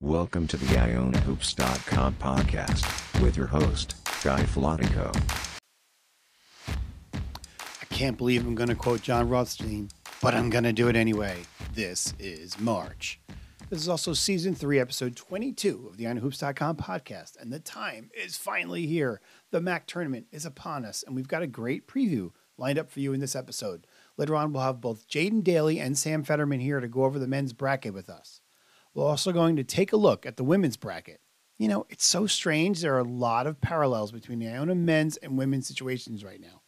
Welcome to the IonaHoops.com podcast with your host, Guy Flatico. I can't believe I'm going to quote Jon Rothstein, but I'm going to do it anyway. This is March. This is also season three, episode 22 of the IonaHoops.com podcast, and the time is finally here. The MAAC tournament is upon us, and we've got a great preview lined up for you in this episode. Later on, we'll have both Jaden Daly and Sam Fetterman here to go over the men's bracket with us. We're also going to take a look at the women's bracket. You know, it's so strange. There are a lot of parallels between the Iona men's and women's situations right now.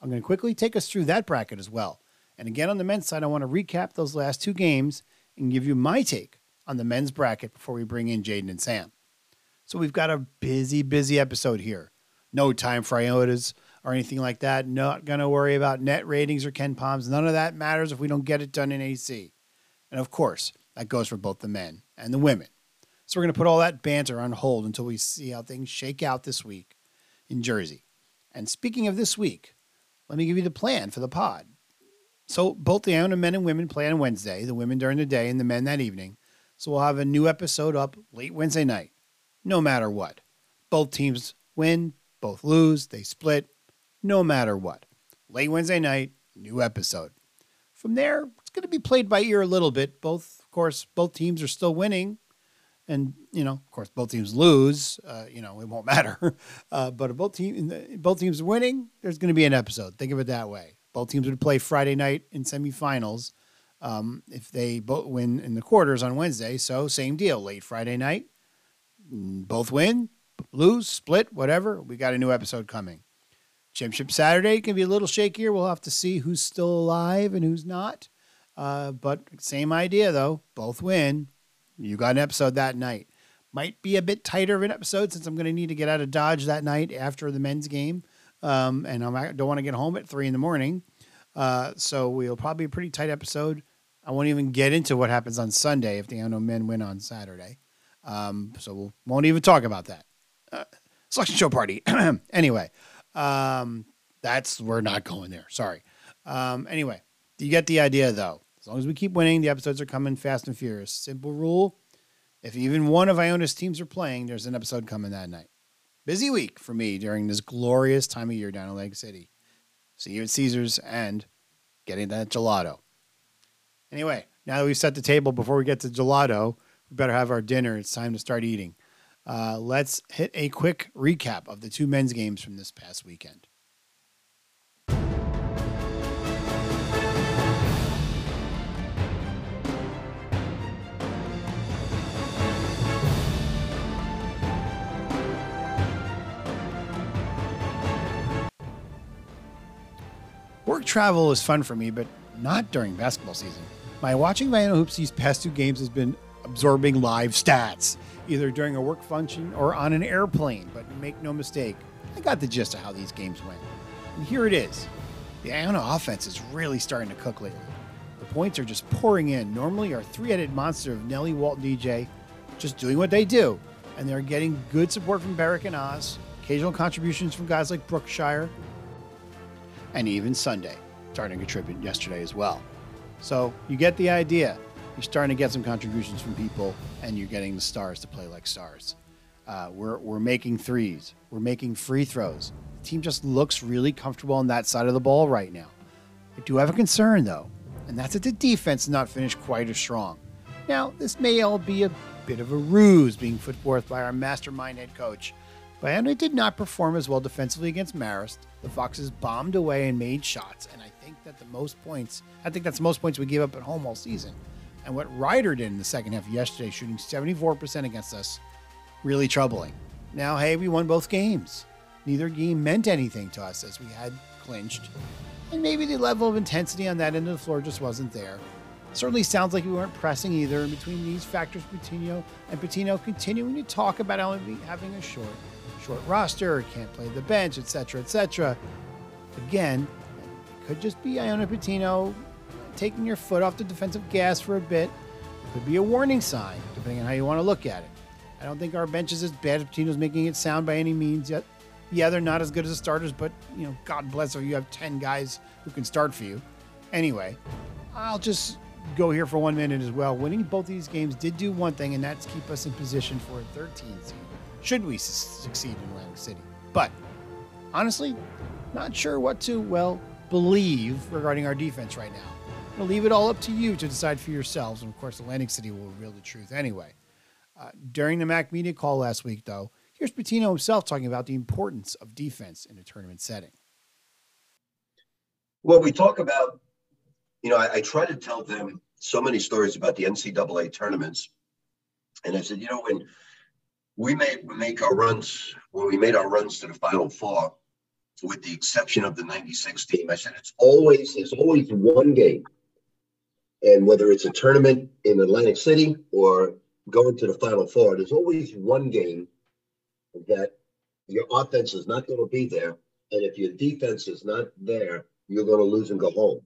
I'm going to quickly take us through that bracket as well. And again, on the men's side, I want to recap those last two games and give you my take on the men's bracket before we bring in Jaden and Sam. So we've got a busy, busy episode here. No time for Iotas or anything like that. Not going to worry about net ratings or KenPoms. None of that matters if we don't get it done in AC. And of course, that goes for both the men and the women. So we're going to put all that banter on hold until we see how things shake out this week in Jersey. And speaking of this week, let me give you the plan for the pod. So both the Iona men and women play on Wednesday, the women during the day and the men that evening. So we'll have a new episode up late Wednesday night, no matter what. Both teams win, both lose, they split, no matter what. Late Wednesday night, new episode. From there, it's going to be played by ear a little bit. Both course, both teams are still winning. And, you know, of course, both teams lose. Uh, you know, it won't matter. Uh, but if both, team, both teams are winning, there's going to be an episode. Think of it that way. Both teams would play Friday night in semifinals um, if they both win in the quarters on Wednesday. So, same deal. Late Friday night, both win, lose, split, whatever. We got a new episode coming. Championship Saturday can be a little shakier. We'll have to see who's still alive and who's not. Uh, but same idea though. Both win. You got an episode that night. Might be a bit tighter of an episode since I'm going to need to get out of Dodge that night after the men's game, um, and I don't want to get home at three in the morning. Uh, so we'll probably be a pretty tight episode. I won't even get into what happens on Sunday if the Iona men win on Saturday. Um, so we we'll, won't even talk about that. Uh, selection show party. anyway, um, that's we're not going there. Sorry. Um, anyway, you get the idea though. As long as we keep winning, the episodes are coming fast and furious. Simple rule. If even one of Iona's teams are playing, there's an episode coming that night. Busy week for me during this glorious time of year down in Lake City. See you at Caesars and getting that gelato. Anyway, now that we've set the table before we get to gelato, we better have our dinner. It's time to start eating. Uh, let's hit a quick recap of the two men's games from this past weekend. Work travel is fun for me, but not during basketball season. My watching Iona Hoops these past two games has been absorbing live stats, either during a work function or on an airplane. But make no mistake, I got the gist of how these games went. And here it is. The Iona offense is really starting to cook lately. The points are just pouring in. Normally, our three headed monster of Nelly, Walt, DJ just doing what they do. And they're getting good support from Berrick and Oz, occasional contributions from guys like Brookshire, and even Sunday starting to contribute yesterday as well. So you get the idea. You're starting to get some contributions from people, and you're getting the stars to play like stars. Uh, we're, we're making threes, we're making free throws. The team just looks really comfortable on that side of the ball right now. I do have a concern, though, and that's that the defense not finished quite as strong. Now, this may all be a bit of a ruse being put forth by our mastermind head coach, Iona did not perform as well defensively against Marist. The Foxes bombed away and made shots, and I think that the most points, I think that's the most points we gave up at home all season. And what Rider did in the second half yesterday, shooting 74% against us, really troubling. Now, hey, we won both games. Neither game meant anything to us as we had clinched. And maybe the level of intensity on that end of the floor just wasn't there. Certainly sounds like we weren't pressing either. In between these factors, Pitino and Pitino continuing to talk about having a short short roster, can't play the bench, etc., etc. Again, it could just be Iona Pitino taking your foot off the defensive gas for a bit. It could be a warning sign, depending on how you want to look at it. I don't think our bench is as bad as Pitino's making it sound by any means yet. Yeah, they're not as good as the starters, but you know, God bless if you have ten guys who can start for you. Anyway, I'll just go here for one minute as well. Winning both these games did do one thing, and that's keep us in position for a 13 seed. Should we succeed in Atlantic City? But honestly, not sure what to well believe regarding our defense right now. I'll leave it all up to you to decide for yourselves, and of course, Atlantic City will reveal the truth anyway. Uh, during the MAAC media call last week, though, here's Pitino himself talking about the importance of defense in a tournament setting. Well, we talk about, you know, I, I try to tell them so many stories about the NCAA tournaments. And I said, you know, when we made make our runs, when we made our runs to the Final Four, with the exception of the 96 team, I said it's always there's always one game. And whether it's a tournament in Atlantic City or going to the Final Four, there's always one game that your offense is not going to be there. And if your defense is not there, you're going to lose and go home.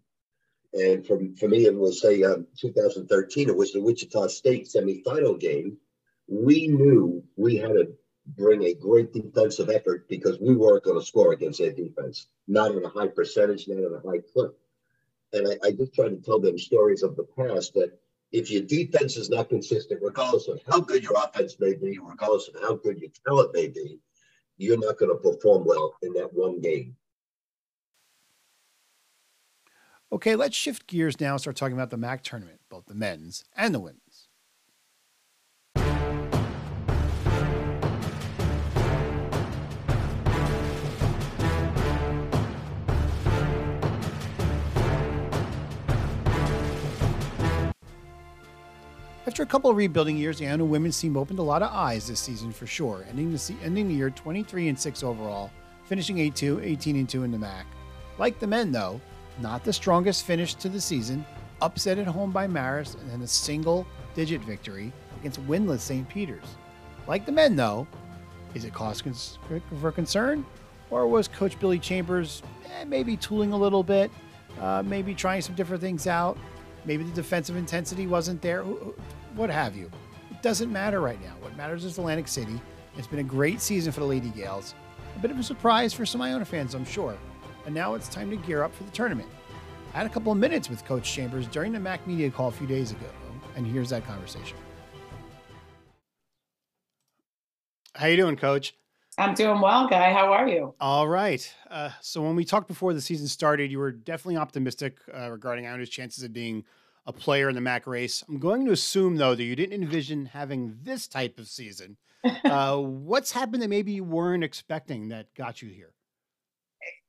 And for, for me, it was say um, 2013, it was the Wichita State semifinal game. We knew we had to bring a great defensive effort because we weren't going to score against their defense, not at a high percentage, not at a high clip. And I, I just try to tell them stories of the past that if your defense is not consistent, regardless of how good your offense may be, regardless of how good your talent may be, you're not going to perform well in that one game. Okay, let's shift gears now and start talking about the MAAC tournament, both the men's and the women's. After a couple of rebuilding years, the Iona women's team opened a lot of eyes this season for sure, ending the, ending the year 23 and 6 overall, finishing 8 2, 18 and 2 in the MAAC. Like the men, though, not the strongest finish to the season, upset at home by Marist, and then a single digit victory against winless St. Peter's. Like the men, though, is it cause for concern? Or was Coach Billi Chambers eh, maybe tooling a little bit, uh, maybe trying some different things out? Maybe the defensive intensity wasn't there what have you. It doesn't matter right now. What matters is Atlantic City. It's been a great season for the Lady Gales. A bit of a surprise for some Iona fans, I'm sure. And now it's time to gear up for the tournament. I had a couple of minutes with Coach Chambers during the MAAC media call a few days ago, and here's that conversation. How you doing, Coach? I'm doing well, Guy. How are you? All right. Uh, so when we talked before the season started, you were definitely optimistic uh, regarding Iona's chances of being a player in the MAAC race. I'm going to assume, though, that you didn't envision having this type of season. Uh, what's happened that maybe you weren't expecting that got you here?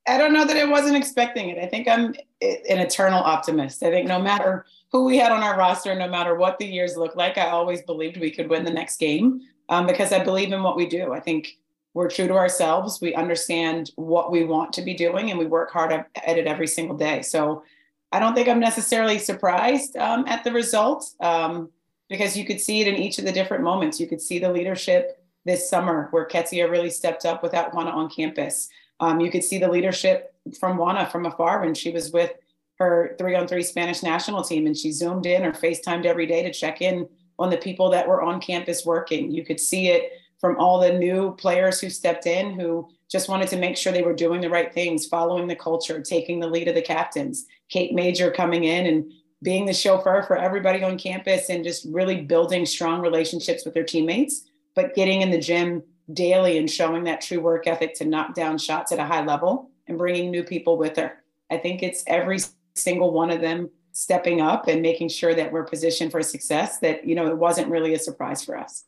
I don't know that I wasn't expecting it. I think I'm an eternal optimist. I think no matter who we had on our roster, no matter what the years look like, I always believed we could win the next game um, because I believe in what we do. I think we're true to ourselves. We understand what we want to be doing and we work hard at it every single day. So I don't think I'm necessarily surprised um, at the results um, because you could see it in each of the different moments. You could see the leadership this summer where Ketsia really stepped up without Juana on campus. Um, you could see the leadership from Juana from afar when she was with her three on three Spanish national team and she zoomed in or FaceTimed every day to check in on the people that were on campus working. You could see it from all the new players who stepped in who just wanted to make sure they were doing the right things, following the culture, taking the lead of the captains. Kate Major coming in and being the chauffeur for everybody on campus and just really building strong relationships with their teammates, but getting in the gym daily and showing that true work ethic to knock down shots at a high level and bringing new people with her. I think it's every single one of them stepping up and making sure that we're positioned for success that you know it wasn't really a surprise for us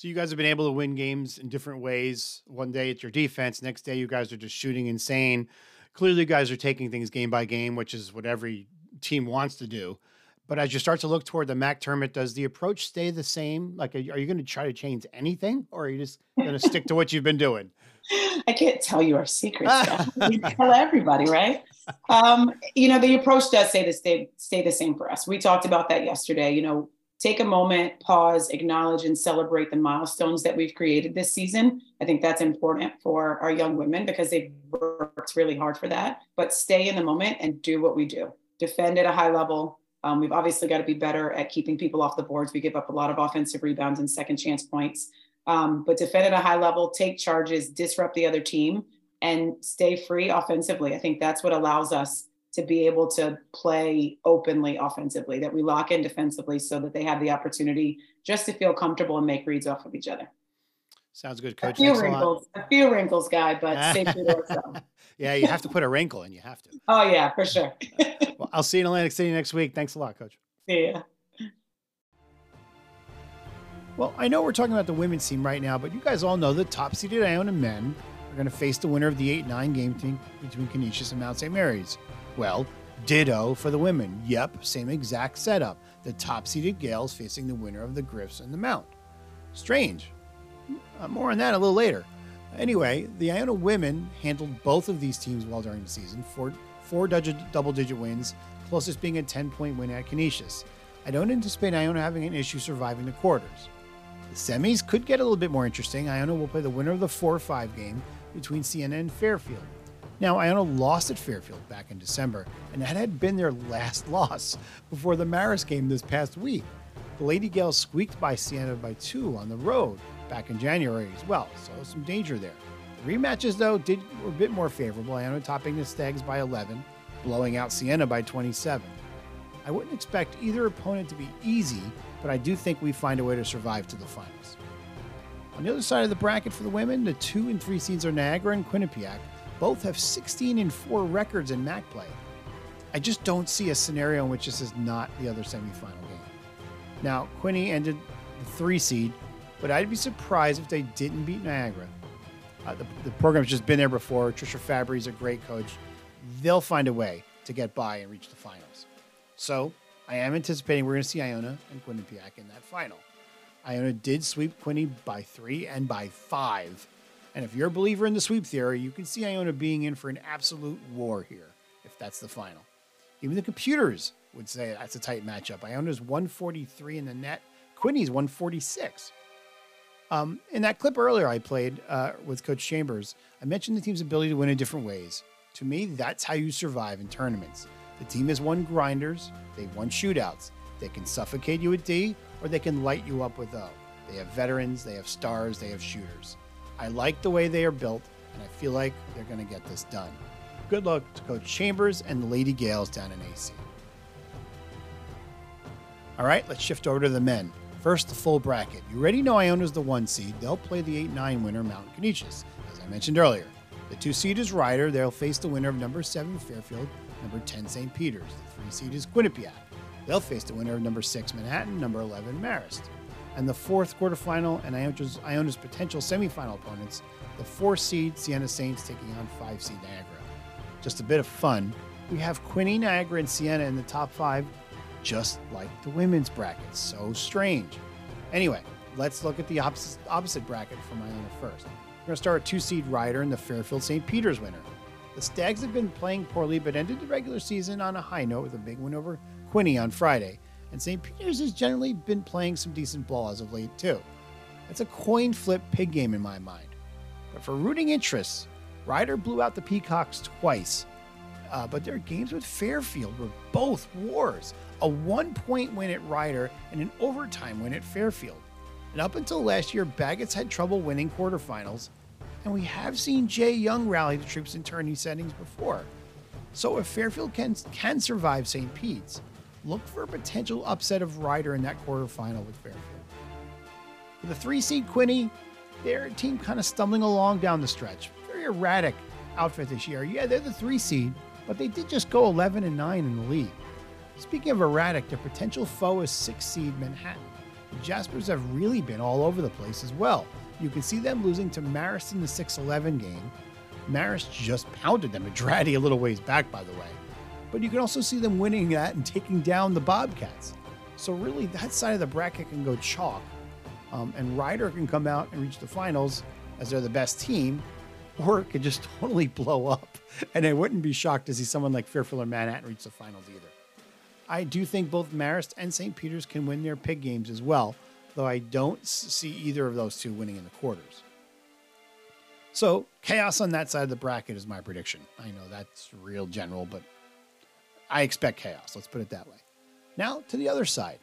so you guys have been able to win games in different ways. One day it's your defense, next day you guys are just shooting insane. Clearly, you guys are taking things game by game, which is what every team wants to do. But as you start to look toward the MAAC tournament, does the approach stay the same? Like, are you going to try to change anything, or are you just going to stick to what you've been doing? I can't tell you our secrets. tell everybody, right? Um, you know, the approach does stay the stay, stay the same for us. We talked about that yesterday. You know, take a moment, pause, acknowledge, and celebrate the milestones that we've created this season. I think that's important for our young women because they've worked really hard for that. But stay in the moment and do what we do. Defend at a high level. Um, we've obviously got to be better at keeping people off the boards. We give up a lot of offensive rebounds and second chance points. Um, but defend at a high level, take charges, disrupt the other team, and stay free offensively. I think that's what allows us to be able to play openly offensively, that we lock in defensively so that they have the opportunity just to feel comfortable and make reads off of each other. Sounds good, coach. A few Thanks wrinkles, a, a, few wrinkles, guy, but stay true to yeah, you have to put a wrinkle in. You have to. Oh yeah, for sure. well, I'll see you in Atlantic City next week. Thanks a lot, coach. See ya. Well, I know we're talking about the women's team right now, but you guys all know the top seeded Iona men are going to face the winner of the 8 9 game team between Canisius and Mount St. Mary's. Well, ditto for the women. Yep, same exact setup. The top seeded Gales facing the winner of the Griffs and the Mount. Strange. Uh, more on that a little later. Anyway, the Iona women handled both of these teams well during the season. Four, four double digit wins, closest being a 10 point win at Canisius. I don't anticipate Iona having an issue surviving the quarters. The semis could get a little bit more interesting. Iona will play the winner of the 4 5 game between Siena and Fairfield. Now, Iona lost at Fairfield back in December, and that had been their last loss before the Marist game this past week. The Lady Gales squeaked by Siena by two on the road back in January as well, so some danger there. The rematches, though, did were a bit more favorable. Iona topping the Stags by 11, blowing out Siena by 27. I wouldn't expect either opponent to be easy, but I do think we find a way to survive to the finals. On the other side of the bracket for the women, the two and three seeds are Niagara and Quinnipiac. Both have 16 and 4 records in MAAC play. I just don't see a scenario in which this is not the other semifinal game. Now, Quinny ended the three seed, but I'd be surprised if they didn't beat Niagara. Uh, the, the, program's just been there before. Tricia Fabbri is a great coach. They'll find a way to get by and reach the finals. So I am anticipating we're going to see Iona and Quinnipiac in that final. Iona did sweep Quinny by three and by five. And if you're a believer in the sweep theory, you can see Iona being in for an absolute war here if that's the final. Even the computers would say that's a tight matchup. Iona's 143 in the net, Quinny's 146. Um, in that clip earlier I played uh, with Coach Chambers, I mentioned the team's ability to win in different ways. To me, that's how you survive in tournaments. The team has won grinders, they've won shootouts. They can suffocate you with D, or they can light you up with O. They have veterans, they have stars, they have shooters. I like the way they are built, and I feel like they're going to get this done. Good luck to Coach Chambers and the Lady Gales down in AC. All right, let's shift over to the men. First, the full bracket. You already know Iona's the one seed. They'll play the 8 9 winner, Mount Canisius, as I mentioned earlier. The two seed is Rider. They'll face the winner of number 7 Fairfield number 10 St. Peter's. The three seed is Quinnipiac. They'll face the winner of number 6 Manhattan, number 11 Marist. And the fourth quarterfinal and Iona's, Iona's potential semifinal opponents, the four seed Siena Saints taking on 5 seed Niagara. Just a bit of fun. We have Quinny, Niagara, and Siena in the top five, just like the women's bracket. So strange. Anyway, let's look at the opposite, opposite bracket from Iona first. We're going to start with two seed Rider and the Fairfield St. Peter's winner. The Stags have been playing poorly, but ended the regular season on a high note with a big win over Quinny on Friday. And St. Peter's has generally been playing some decent ball as of late, too. It's a coin flip pig game in my mind. But for rooting interests, Rider blew out the Peacocks twice. Uh, but their games with Fairfield were both wars a one point win at Rider and an overtime win at Fairfield. And up until last year, Baggett's had trouble winning quarterfinals, and we have seen Jay Young rally the troops in tourney settings before. So if Fairfield can, can survive St. Pete's, look for a potential upset of Rider in that quarterfinal with Fairfield. For the three seed Quinny, their team kind of stumbling along down the stretch. Very erratic outfit this year. Yeah, they're the three seed, but they did just go 11 and 9 in the league. Speaking of erratic, their potential foe is six seed Manhattan. The Jaspers have really been all over the place as well. You can see them losing to Marist in the 6 11 game. Marist just pounded them, a dratty a little ways back, by the way. But you can also see them winning that and taking down the Bobcats. So, really, that side of the bracket can go chalk. Um, and Rider can come out and reach the finals as they're the best team, or it could just totally blow up. And I wouldn't be shocked to see someone like Fairfield or Manhattan reach the finals either. I do think both Marist and St. Peter's can win their pig games as well though I don't see either of those two winning in the quarters. So, chaos on that side of the bracket is my prediction. I know that's real general, but I expect chaos. Let's put it that way. Now, to the other side.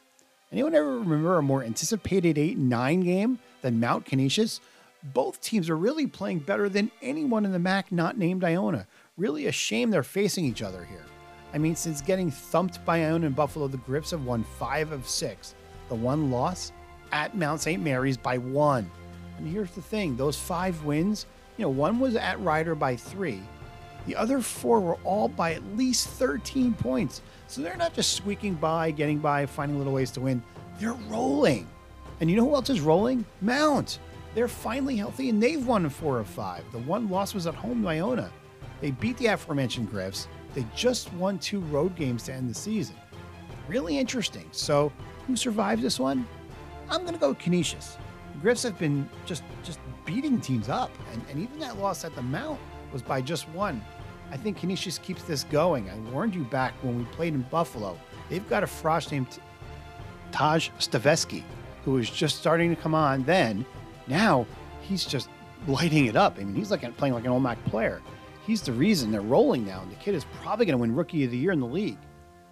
Anyone ever remember a more anticipated 8 9 game than Mount Canisius? Both teams are really playing better than anyone in the MAAC not named Iona. Really a shame they're facing each other here. I mean, since getting thumped by Iona and Buffalo, the Griffs have won five of six. The one loss at Mount St. Mary's by one. And here's the thing those five wins, you know, one was at Rider by three. The other four were all by at least 13 points. So they're not just squeaking by, getting by, finding little ways to win. They're rolling. And you know who else is rolling? Mount. They're finally healthy and they've won four of five. The one loss was at home to Iona. They beat the aforementioned Griffs. They just won two road games to end the season. Really interesting. So, who survives this one? I'm going to go Canisius. The Griffs have been just just beating teams up, and, and even that loss at the Mount was by just one. I think Canisius keeps this going. I warned you back when we played in Buffalo. They've got a frosh named Tahj Staveskie, who is just starting to come on then. Now he's just lighting it up. I mean, he's like playing like an Mac player. He's the reason they're rolling now, and the kid is probably going to win Rookie of the Year in the league.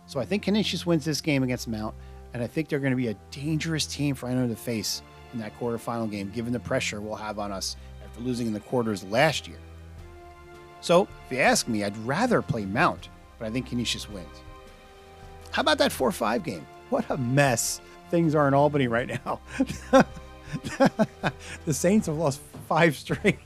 So I think Canisius wins this game against Mount, and I think they're going to be a dangerous team for Iona to face in that quarterfinal game, given the pressure we'll have on us after losing in the quarters last year. So if you ask me, I'd rather play Mount, but I think Canisius wins. How about that 4 5 game? What a mess things are in Albany right now. the Saints have lost five straight.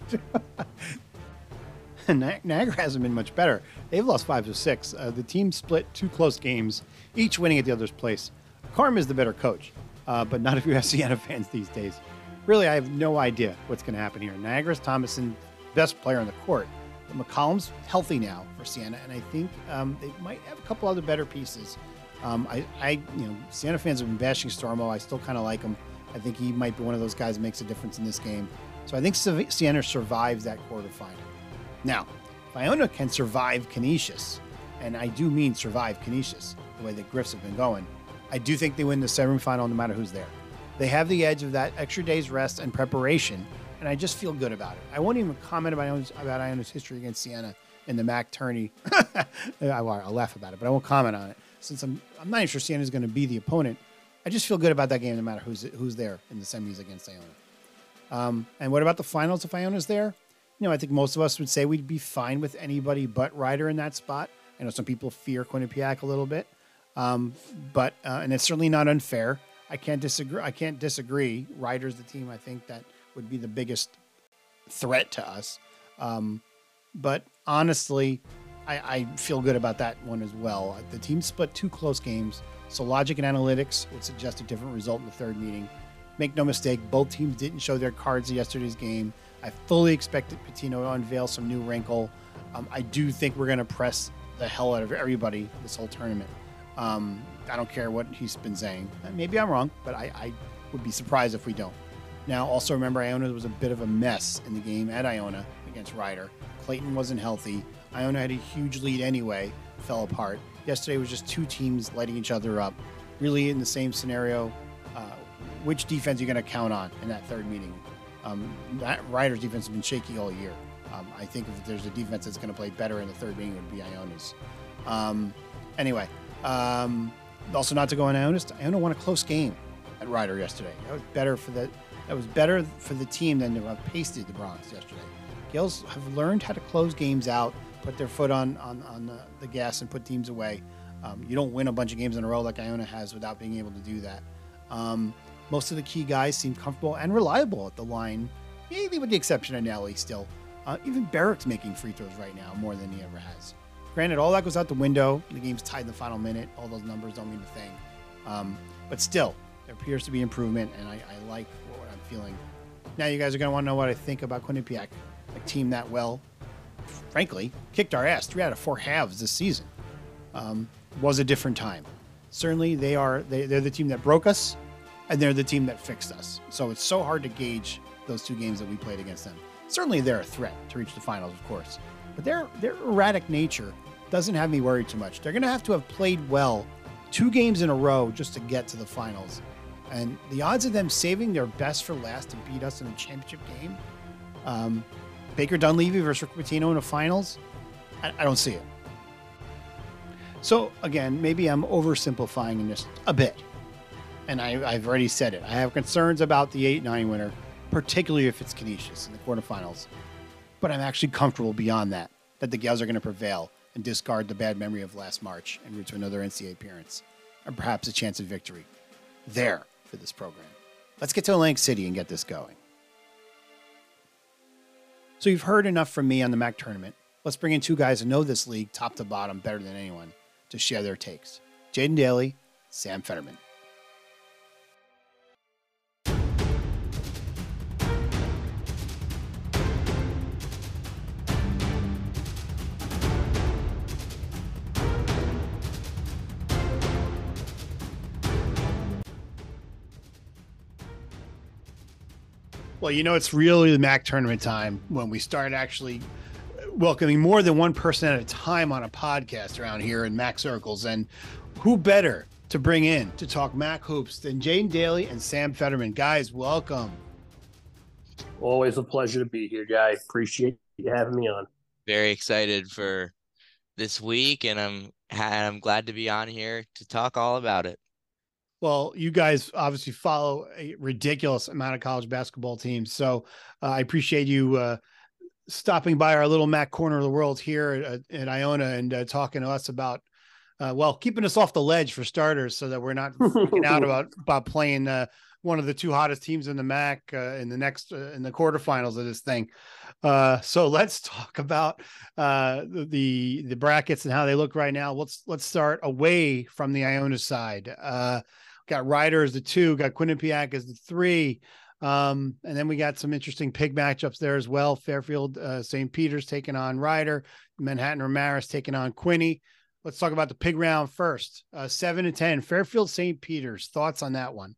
Niagara hasn't been much better. They've lost five to six. Uh, the team split two close games, each winning at the other's place. Carm is the better coach, uh, but not if you have Siena fans these days. Really, I have no idea what's going to happen here. Niagara's Thomasson, best player on the court. McCollum's healthy now for Siena, and I think um, they might have a couple other better pieces. Um, I, I, you know, Siena fans have been bashing Stormo. I still kind of like him. I think he might be one of those guys that makes a difference in this game. So I think Siena survives that quarterfinal. Now, Fiona can survive Canisius, and I do mean survive Canisius, the way that Griffs have been going, I do think they win the semifinal no matter who's there. They have the edge of that extra day's rest and preparation, and I just feel good about it. I won't even comment about Iona's, about Iona's history against Siena in the MAAC tourney. I'll laugh about it, but I won't comment on it since I'm I'm not even sure Siena is going to be the opponent. I just feel good about that game no matter who's who's there in the semis against Iona. Um, and what about the finals if Iona's there? You know, I think most of us would say we'd be fine with anybody but Rider in that spot. I know some people fear Quinnipiac a little bit, um, but uh, and it's certainly not unfair. I can't disagree. I can't disagree. Rider's the team I think that would be the biggest threat to us. Um, but honestly, I, I, feel good about that one as well. The team split two close games, so logic and analytics would suggest a different result in the third meeting. Make no mistake, both teams didn't show their cards in yesterday's game. I fully expected Pitino to unveil some new wrinkle. Um, I do think we're going to press the hell out of everybody this whole tournament. Um, I don't care what he's been saying. Maybe I'm wrong, but I, I, would be surprised if we don't. Now, also remember, Iona was a bit of a mess in the game at Iona against Rider. Clayton wasn't healthy. Iona had a huge lead anyway, fell apart. Yesterday was just two teams lighting each other up. Really, in the same scenario, uh, which defense are you going to count on in that third meeting? Um, that Riders defense has been shaky all year. Um, I think if there's a defense that's going to play better in the third meeting, it would be Iona's. Um, anyway, um, also not to go on Iona's, Iona won a close game at Rider yesterday. That was better for the that was better for the team than to have pasted the Bronx yesterday. Gales have learned how to close games out, put their foot on on, on the, the gas, and put teams away. Um, you don't win a bunch of games in a row like Iona has without being able to do that. Um, most of the key guys seem comfortable and reliable at the line, maybe with the exception of Nelly still. Uh, even Berrick's making free throws right now more than he ever has. Granted, all that goes out the window. The game's tied in the final minute. All those numbers don't mean a thing. Um, but still, there appears to be improvement, and I, I like feeling. Now, you guys are going to want to know what I think about Quinnipiac. A team that well, frankly, kicked our ass three out of four halves this season. Um, was a different time. Certainly, they are they, they're the team that broke us and they're the team that fixed us. So it's so hard to gauge those two games that we played against them. Certainly, they're a threat to reach the finals, of course, but their their erratic nature doesn't have me worried too much. They're going to have to have played well two games in a row just to get to the finals, and the odds of them saving their best for last to beat us in a championship game, um, Baker Dunleavy versus Rick Pitino in the finals, I, I don't see it. So again, maybe I'm oversimplifying this a bit and I, have already said it. I have concerns about the 8 9 winner, particularly if it's Canisius in the quarterfinals. But I'm actually comfortable beyond that, that the Gales are going to prevail and discard the bad memory of last March and root to another NCAA appearance and perhaps a chance at victory there for this program. Let's get to Atlantic City and get this going. So you've heard enough from me on the MAAC tournament. Let's bring in two guys who know this league top to bottom better than anyone to share their takes. Jaden Daly, Sam Fetterman. Well, you know, it's really the MAAC tournament time when we start actually welcoming more than one person at a time on a podcast around here in MAAC circles. And who better to bring in to talk MAAC hoops than Jaden Daly and Sam Fetterman? Guys, welcome. Always a pleasure to be here, guy. Appreciate you having me on. Very excited for this week, and I'm I'm glad to be on here to talk all about it. Well, you guys obviously follow a ridiculous amount of college basketball teams, so uh, I appreciate you uh, stopping by our little MAAC corner of the world here at, at Iona and uh, talking to us about, uh, well, keeping us off the ledge for starters, so that we're not freaking out about about playing uh, one of the two hottest teams in the MAAC uh, in the next in the quarterfinals of this thing. so let's talk about the the brackets and how they look right now. Let's let's start away from the Iona side got Rider as the two, got Quinnipiac as the three. Um, and then we got some interesting pig matchups there as well. Fairfield, uh, St. Peter's taking on Rider, Manhattan Ramirez taking on Quinny. Let's talk about the pig round first. Uh, seven and ten, Fairfield, St. Peter's. Thoughts on that one?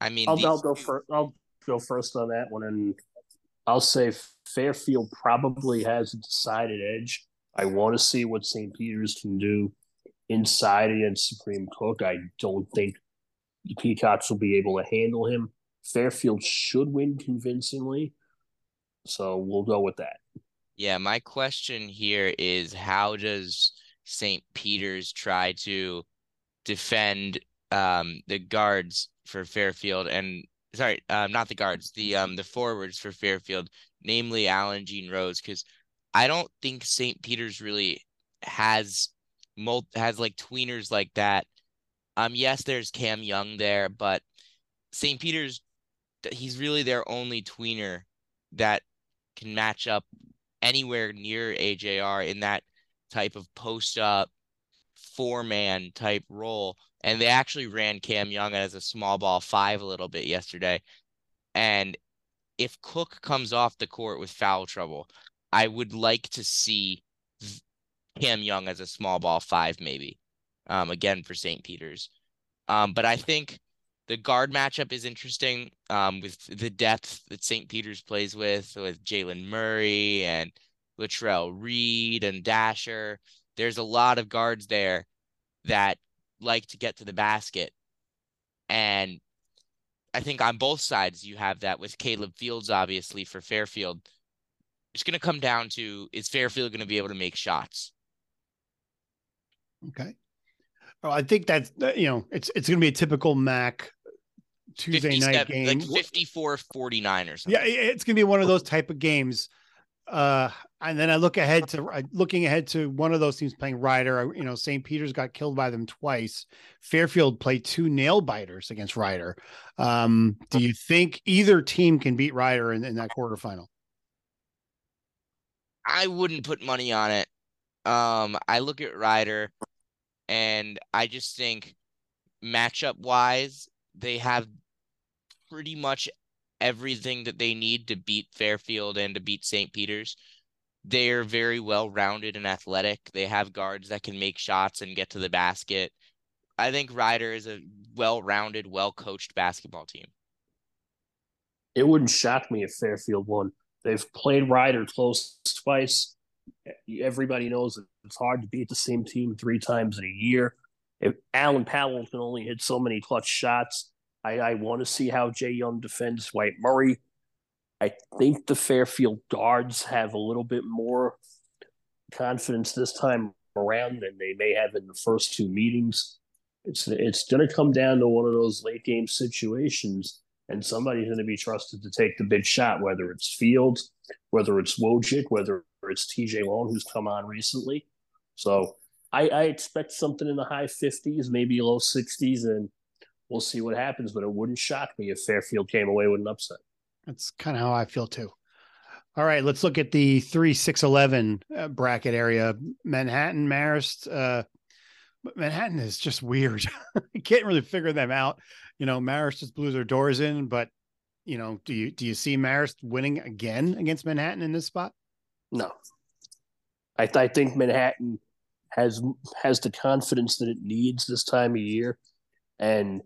I mean, I'll, these... I'll go first. I'll go first on that one, and I'll say Fairfield probably has a decided edge. I want to see what St. Peter's can do inside against Supreme Cook. I don't think the Peacocks will be able to handle him. Fairfield should win convincingly. So we'll go with that. Yeah, my question here is how does St. Peter's try to defend um, the guards for Fairfield and sorry, um, not the guards, the um the forwards for Fairfield, namely Allan Jeanne-Rose, because I don't think St. Peter's really has mul- has like tweeners like that. Um, yes, there's Cam Young there, but St. Peter's he's really their only tweener that can match up anywhere near AJR in that type of post up four man type role. And they actually ran Cam Young as a small ball five a little bit yesterday. And if Cook comes off the court with foul trouble, I would like to see Cam Young as a small ball five, maybe. Um, again for St. Peter's. Um, but I think the guard matchup is interesting. Um, with the depth that St. Peter's plays with, with Jaylen Murray and Latrell Reed and Dasher. There's a lot of guards there that like to get to the basket. And I think on both sides you have that with Caleb Fields, obviously, for Fairfield. It's going to come down to is Fairfield going to be able to make shots? Okay. Well, I think that's you know it's it's going to be a typical MAAC Tuesday night game, like 54 49 or something. Yeah, it's going to be one of those type of games. Uh, and then I look ahead to uh, looking ahead to one of those teams playing Rider. You know, St. Peter's got killed by them twice. Fairfield played two nail biters against Rider. Um, do you think either team can beat Rider in, in that quarterfinal? I wouldn't put money on it. Um, I look at Rider and I just think matchup wise, they have pretty much everything that they need to beat Fairfield and to beat St. Peter's. They're very well rounded and athletic. They have guards that can make shots and get to the basket. I think Rider is a well rounded, well coached basketball team. It wouldn't shock me if Fairfield won. They've played Rider close twice everybody knows it's hard to beat the same team three times in a year. If Allen Powell can only hit so many clutch shots, I, I want to see how Jay Young defends White Murray. I think the Fairfield guards have a little bit more confidence this time around than they may have in the first two meetings. It's it's going to come down to one of those late game situations, and somebody's going to be trusted to take the big shot, whether it's Fields, whether it's Wojcik, whether it's TJ Long, who's come on recently. So I, I expect something in the high 50s, maybe low 60s, and we'll see what happens. But it wouldn't shock me if Fairfield came away with an upset. That's kind of how I feel too. All right, let's look at the three six eleven uh, bracket area. Manhattan, Marist. Uh, Manhattan is just weird. I can't really figure them out. You know, Marist just blew their doors in, but you know, do you do you see Marist winning again against Manhattan in this spot? No, I, th- I think Manhattan has has the confidence that it needs this time of year, and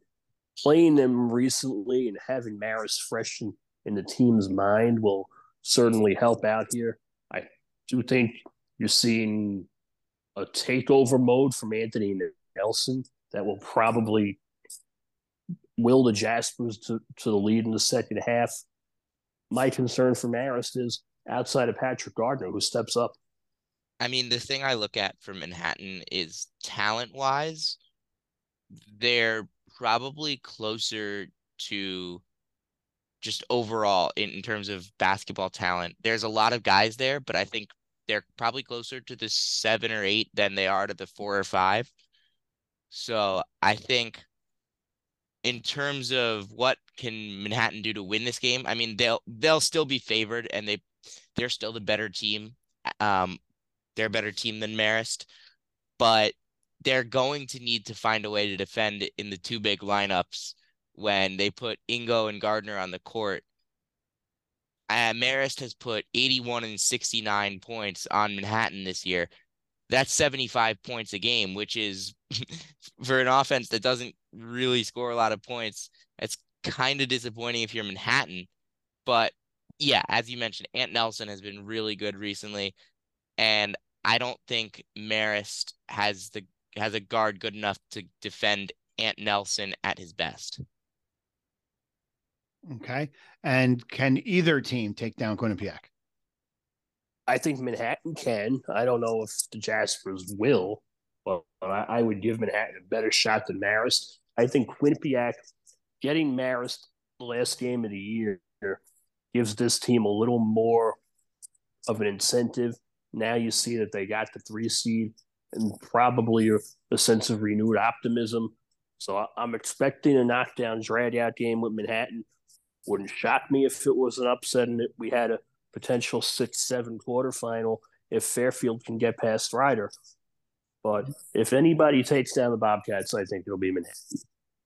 playing them recently and having Marist fresh in, in the team's mind will certainly help out here. I do think you're seeing a takeover mode from Anthony Nelson that will probably will the Jaspers to, to the lead in the second half. My concern for Marist is outside of Patrick Gardner, who steps up. I mean, the thing I look at for Manhattan is talent wise, they're probably closer to just overall in, in terms of basketball talent. There's a lot of guys there, but I think they're probably closer to the seven or eight than they are to the four or five. So I think in terms of what can Manhattan do to win this game, I mean they'll they'll still be favored and they they're still the better team. Um they're a better team than Marist, but they're going to need to find a way to defend in the two big lineups when they put Ingo and Gardner on the court. Uh, Marist has put 81 and 69 points on Manhattan this year. That's 75 points a game, which is for an offense that doesn't really score a lot of points. It's kind of disappointing if you're Manhattan. But yeah, as you mentioned, Ant Nelson has been really good recently. And I don't think Marist has the has a guard good enough to defend Ant Nelson at his best. Okay. And can either team take down Quinnipiac? I think Manhattan can. I don't know if the Jaspers will, but I, I would give Manhattan a better shot than Marist. I think Quinnipiac getting Marist the last game of the year gives this team a little more of an incentive. Now you see that they got the three seed and probably a sense of renewed optimism. So I'm expecting a knockdown drag out game with Manhattan. Wouldn't shock me if it was an upset and we had a potential six seven quarterfinal if Fairfield can get past Rider. But if anybody takes down the Bobcats, I think it'll be Manhattan.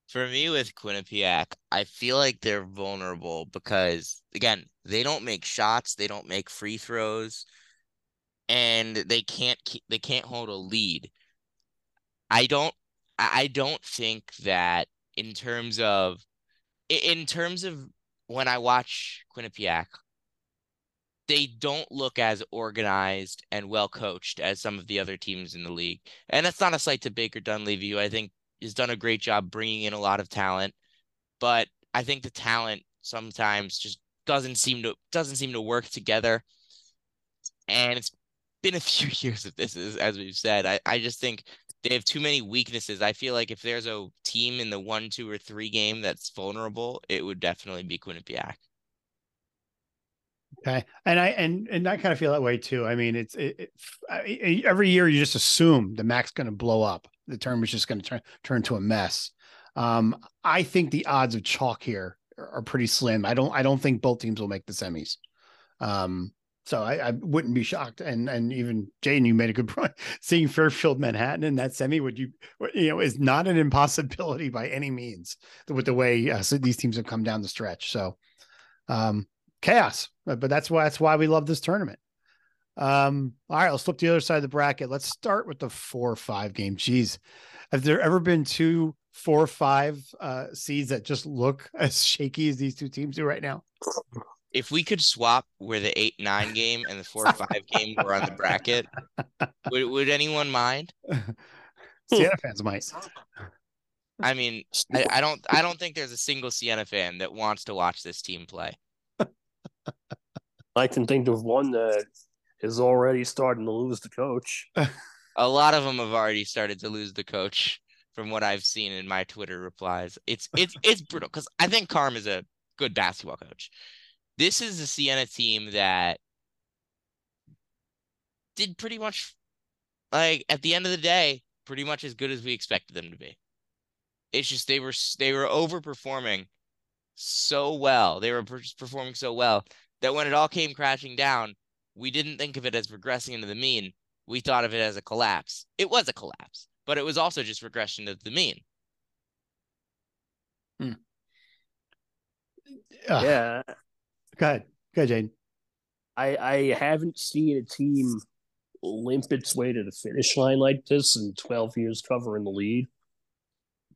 For me with Quinnipiac, I feel like they're vulnerable because again, they don't make shots, they don't make free throws, and they can't keep, they can't hold a lead. I don't I don't think that in terms of in terms of when I watch Quinnipiac, they don't look as organized and well coached as some of the other teams in the league. And that's not a slight to Baker Dunleavy, who I think has done a great job bringing in a lot of talent. But I think the talent sometimes just doesn't seem to doesn't seem to work together. And it's been a few years of this, as, we've said. I, I just think they have too many weaknesses. I feel like if there's a team in the one, two, or three game that's vulnerable, it would definitely be Quinnipiac. Okay, and I and and I kind of feel that way too. I mean, it's it, it, every year you just assume the MAAC's going to blow up. The term is just going to turn turn to a mess. Um, I think the odds of chalk here are, are pretty slim. I don't I don't think both teams will make the semis. Um, so I, I, wouldn't be shocked. And and even Jaden, you made a good point. Seeing Fairfield Manhattan in that semi would you you know is not an impossibility by any means with the way uh, so these teams have come down the stretch. So um, chaos, but that's why that's why we love this tournament. Um, all right, let's flip the other side of the bracket. Let's start with the four five game. Jeez, have there ever been two four five uh, seeds that just look as shaky as these two teams do right now? if we could swap where the eight nine game and the four five game were on the bracket, would would anyone mind? Siena fans might. I mean, I, I don't I don't think there's a single Siena fan that wants to watch this team play. I can think of one that is already starting to lose the coach. a lot of them have already started to lose the coach from what I've seen in my Twitter replies. It's it's it's brutal because I think Carm is a good basketball coach this is a Siena team that did pretty much like at the end of the day, pretty much as good as we expected them to be. It's just they were they were overperforming so well. They were performing so well that when it all came crashing down, we didn't think of it as regressing into the mean. We thought of it as a collapse. It was a collapse, but it was also just regression to the mean. Hmm. yeah. Go ahead. Go ahead, Jane. I I haven't seen a team limp its way to the finish line like this in 12 years covering the lead.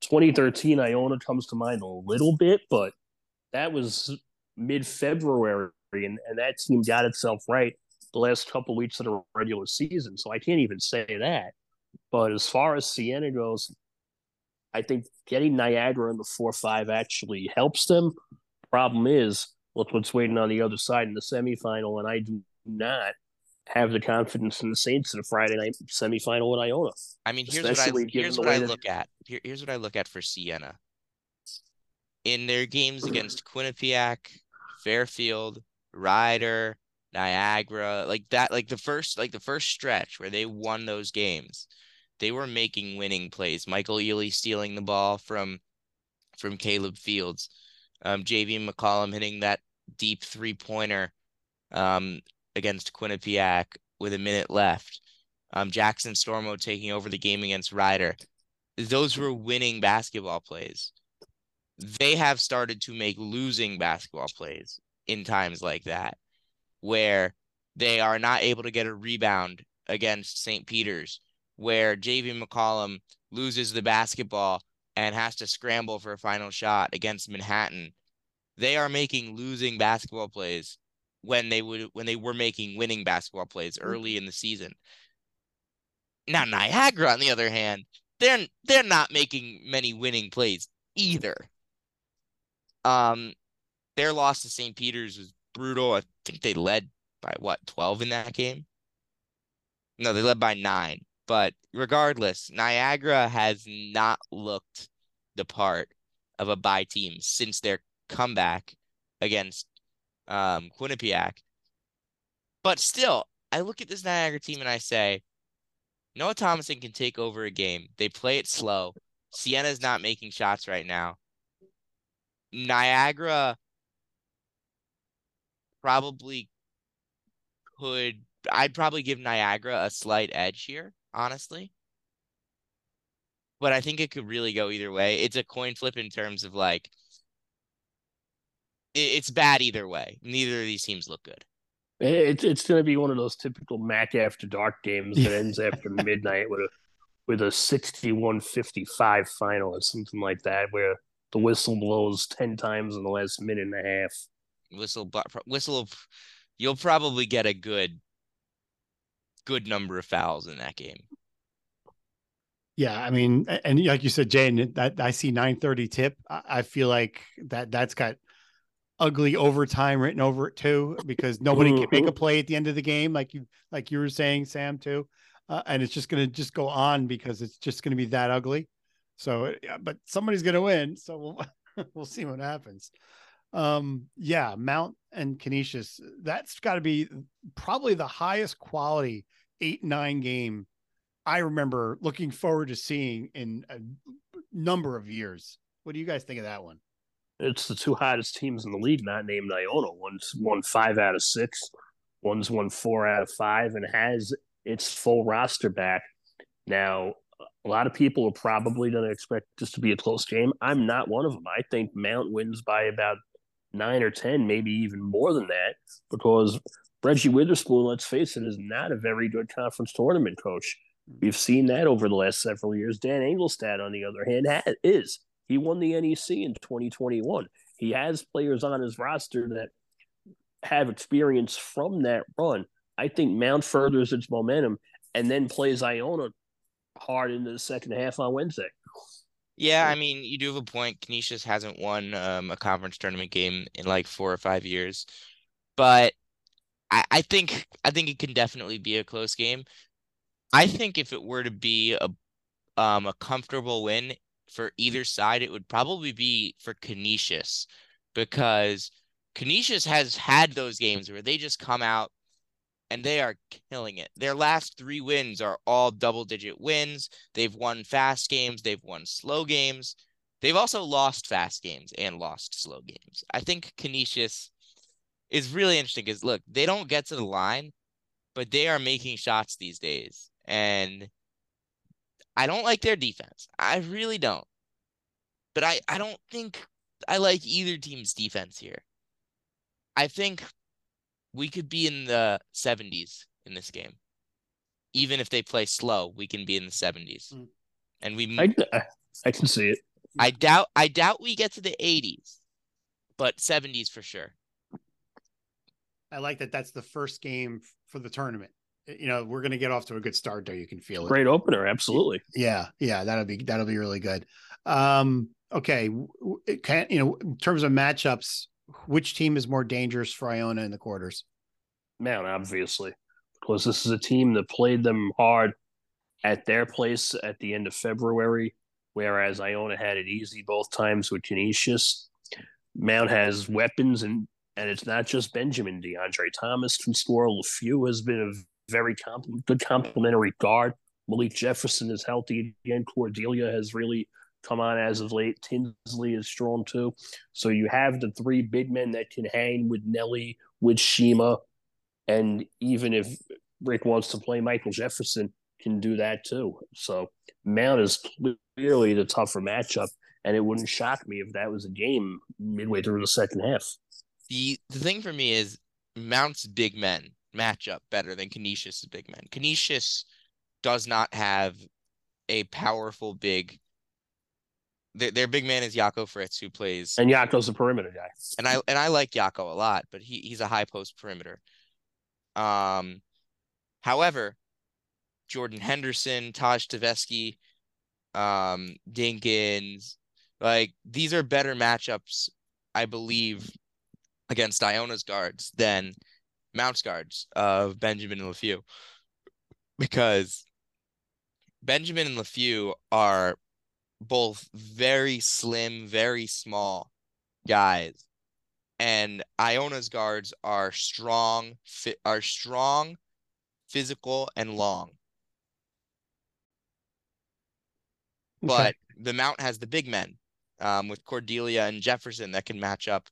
2013 Iona comes to mind a little bit, but that was mid February, and, and that team got itself right the last couple weeks of the regular season. So I can't even say that. But as far as Siena goes, I think getting Niagara in the four five actually helps them. Problem is, look what's waiting on the other side in the semifinal, and I do not have the confidence in the Saints in a Friday night semifinal with Iona. I mean, here's what I here's what I look at. Here, here's what I look at for Siena. In their games against Quinnipiac, Fairfield, Rider, Niagara, like that, like the first, like the first stretch where they won those games, they were making winning plays. Michael Eley stealing the ball from from Caleb Fields, um, JV McCollum hitting that deep three pointer um, against Quinnipiac with a minute left. Um, Jackson Stormo taking over the game against Rider. Those were winning basketball plays. They have started to make losing basketball plays in times like that, where they are not able to get a rebound against St. Peter's, where JV McCollum loses the basketball and has to scramble for a final shot against Manhattan. They are making losing basketball plays when they would when they were making winning basketball plays mm-hmm. early in the season. Now Niagara, on the other hand, they're they're not making many winning plays either. Um, their loss to St. Peter's was brutal. I think they led by what twelve in that game. No, they led by nine. But regardless, Niagara has not looked the part of a bye team since their comeback against um, Quinnipiac. But still, I look at this Niagara team and I say, Noah Thomasson can take over a game. They play it slow. Siena's not making shots right now. Niagara probably could. I'd probably give Niagara a slight edge here, honestly. But I think it could really go either way. It's a coin flip in terms of like it's bad either way. Neither of these teams look good. It's it's going to be one of those typical MAAC after dark games that ends after midnight with a with a 61-55 final or something like that, where the whistle blows ten times in the last minute and a half. Whistle whistle, you'll probably get a good good number of fouls in that game. Yeah, I mean, and like you said, Jane, that I see nine thirty tip. I feel like that that's got ugly overtime written over it too, because nobody can make a mm-hmm. play at the end of the game, like you like you were saying, Sam too. Uh, and it's just going to just go on because it's just going to be that ugly. So, yeah, but somebody's going to win. So we'll we'll see what happens. Um, yeah, Mount and Canisius. That's got to be probably the highest quality eight nine game I remember looking forward to seeing in a number of years. What do you guys think of that one? It's the two hottest teams in the league, not named Iona. One's won five out of six, one's won four out of five, and has its full roster back. Now, a lot of people are probably going to expect this to be a close game. I'm not one of them. I think Mount wins by about nine or 10, maybe even more than that, because Reggie Witherspoon, let's face it, is not a very good conference tournament coach. We've seen that over the last several years. Dan Engelstad, on the other hand, has, is. He won the NEC in 2021. He has players on his roster that have experience from that run. I think Mount furthers its momentum and then plays Iona hard into the second half on Wednesday. Yeah, I mean, you do have a point. Canisius hasn't won um, a conference tournament game in like four or five years, but I, I think I think it can definitely be a close game. I think if it were to be a um a comfortable win, for either side, it would probably be for Canisius because Canisius has had those games where they just come out and they are killing it. Their last three wins are all double digit wins. They've won fast games, they've won slow games. They've also lost fast games and lost slow games. I think Canisius is really interesting because look, they don't get to the line, but they are making shots these days. And I don't like their defense. I really don't. But I, I don't think I like either team's defense here. I think we could be in the 70s in this game. Even if they play slow, we can be in the 70s. Mm. And we I, I can see it. I doubt I doubt we get to the 80s, but 70s for sure. I like that. That's the first game for the tournament. You know, we're going to get off to a good start there. You can feel it. Great opener, absolutely. Yeah, yeah, that'll be that'll be really good. Um, okay, it can you know in terms of matchups, which team is more dangerous for Iona in the quarters? Man, obviously, because this is a team that played them hard at their place at the end of February, whereas Iona had it easy both times with Canisius. Mount has weapons, and and it's not just Benjamin. DeAndre Thomas can score. Leffew has been a very good complementary guard. Malik Jefferson is healthy again. Cordilia has really come on as of late. Tinsley is strong too. So you have the three big men that can hang with Nelly, with Shema, and even if Rick wants to play Michael Jefferson, can do that too. So Mount is clearly the tougher matchup, and it wouldn't shock me if that was a game midway through the second half. The the thing for me is Mount's big men match up better than Canisius' big men. Canisius does not have a powerful big their, their big man is Jacco Fritz, who plays And Jacco's a perimeter guy. and I and I like Jacco a lot, but he he's a high post perimeter. Um, however, Jordan Henderson, Tahj Staveskie, um, Dinkins, like these are better matchups, I believe, against Iona's guards than Mount's guards of Benjamin and Leffew, because Benjamin and Leffew are both very slim, very small guys. And Iona's guards are strong, fi- are strong, physical, and long. But the Mount has the big men, um, with Cordilia and Jefferson that can match up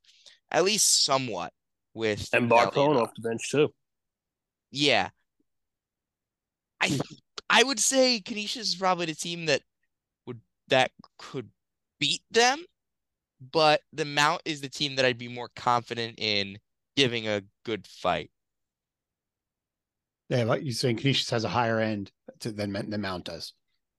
at least somewhat with And Nelly Barcone off the bench too. Yeah. I I would say Canisius is probably the team that would that could beat them, but the Mount is the team that I'd be more confident in giving a good fight. Yeah, like you're saying Canisius has a higher end to, than than Mount does.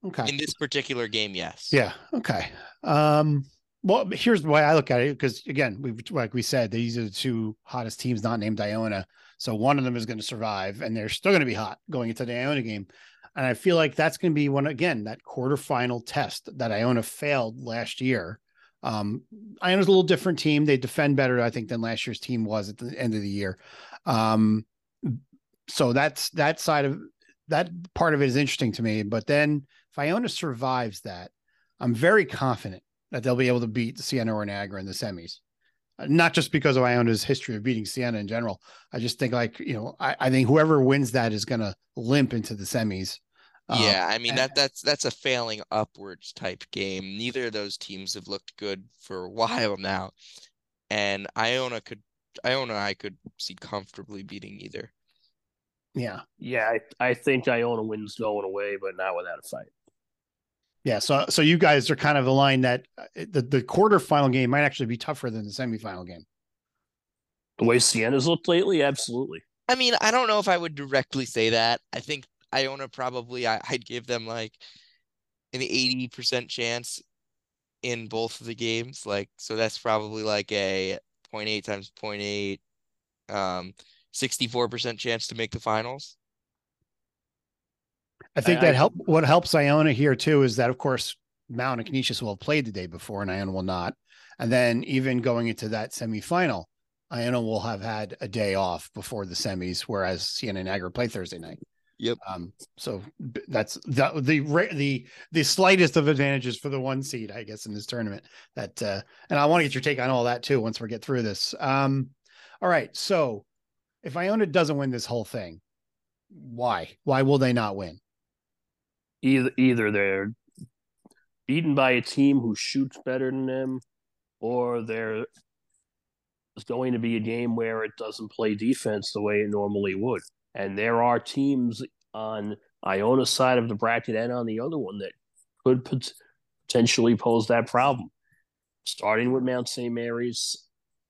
Okay. In this particular game, yes. Yeah. Okay. Um, well, here's the way I look at it because again, we've like we said, these are the two hottest teams not named Iona. So one of them is going to survive, and they're still going to be hot going into the Iona game. And I feel like that's going to be one again that quarterfinal test that Iona failed last year. Um, Iona's a little different team. They defend better, I think, than last year's team was at the end of the year. Um, so that's that side of that part of it is interesting to me. But then if Iona survives that, I'm very confident that they'll be able to beat Siena or Niagara in the semis. Uh, Not just because of Iona's history of beating Siena in general. I just think like, you know, I, I think whoever wins that is gonna limp into the semis. Um, Yeah, I mean and- that that's that's a failing upwards type game. Neither of those teams have looked good for a while now. And Iona could Iona I could see comfortably beating either. yeah. Yeah, I, I think Iona wins going away, but not without a fight. Yeah. So so you guys are kind of aligned that uh, the, the quarterfinal game might actually be tougher than the semifinal game. The way Siena's looked lately, absolutely. I mean, I don't know if I would directly say that. I think Iona probably I, I'd give them like an 80% chance in both of the games. Like so that's probably like a 0.8 times 0.8 um 64% chance to make the finals. I think I- that I- help. What helps Iona here too is that, of course, Mount and Canisius will have played the day before, and Iona will not. And then even going into that semifinal, Iona will have had a day off before the semis, whereas Siena and Niagara play Thursday night. Yep. Um. So that's the the the the slightest of advantages for the one seed, I guess, in this tournament. That uh, and I want to get your take on all that too once we get through this. Um. All right. So if Iona doesn't win this whole thing, Why? Why will they not win? Either either they're beaten by a team who shoots better than them, or there is going to be a game where it doesn't play defense the way it normally would. And there are teams on Iona's side of the bracket and on the other one that could pot- potentially pose that problem. Starting with Mount St. Mary's,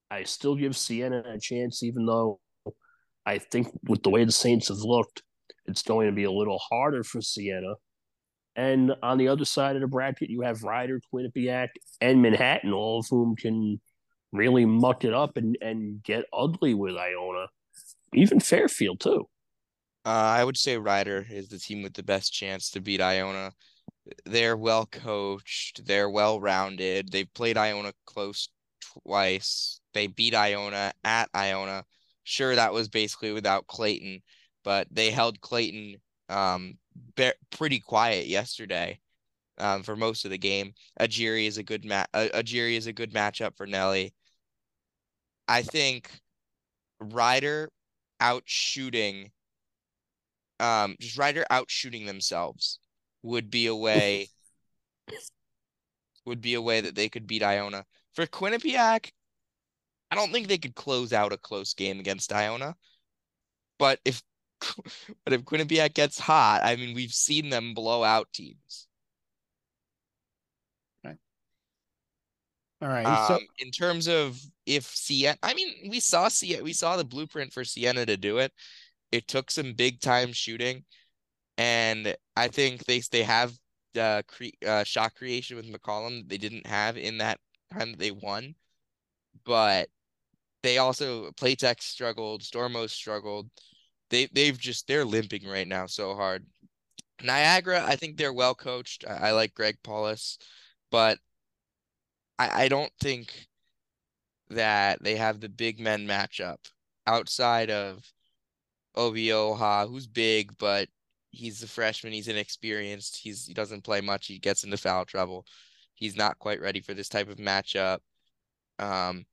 I still give Siena a chance, even though I think with the way the Saints have looked, it's going to be a little harder for Siena. And on the other side of the bracket, you have Rider, Quinnipiac, and Manhattan, all of whom can really muck it up and, and get ugly with Iona. Even Fairfield, too. Uh, I would say Rider is the team with the best chance to beat Iona. They're well coached. They're well rounded. They've played Iona close twice. They beat Iona at Iona. Sure, that was basically without Clayton, but they held Clayton um be- pretty quiet yesterday um, for most of the game. Ajiri is a good. Uh, Ajiri is a good matchup for Nelly. I think Rider out shooting, um, just Rider out shooting themselves would be a way. would be a way that they could beat Iona. For Quinnipiac, I don't think they could close out a close game against Iona. But if but if Quinnipiac gets hot, I mean, we've seen them blow out teams. All right. Um, so in terms of if Siena, I mean, we saw Siena, we saw the blueprint for Siena to do it. It took some big time shooting, and I think they they have uh, cre- uh shot creation with McCollum they didn't have in that time that they won, but they also Platek struggled, Stormo struggled. They they've just they're limping right now so hard. Niagara, I think they're well coached. I, I like Greg Paulus, but I, I don't think that they have the big men matchup outside of Obioha, who's big, but he's a freshman. He's inexperienced. He's he doesn't play much. He gets into foul trouble. He's not quite ready for this type of matchup. Um,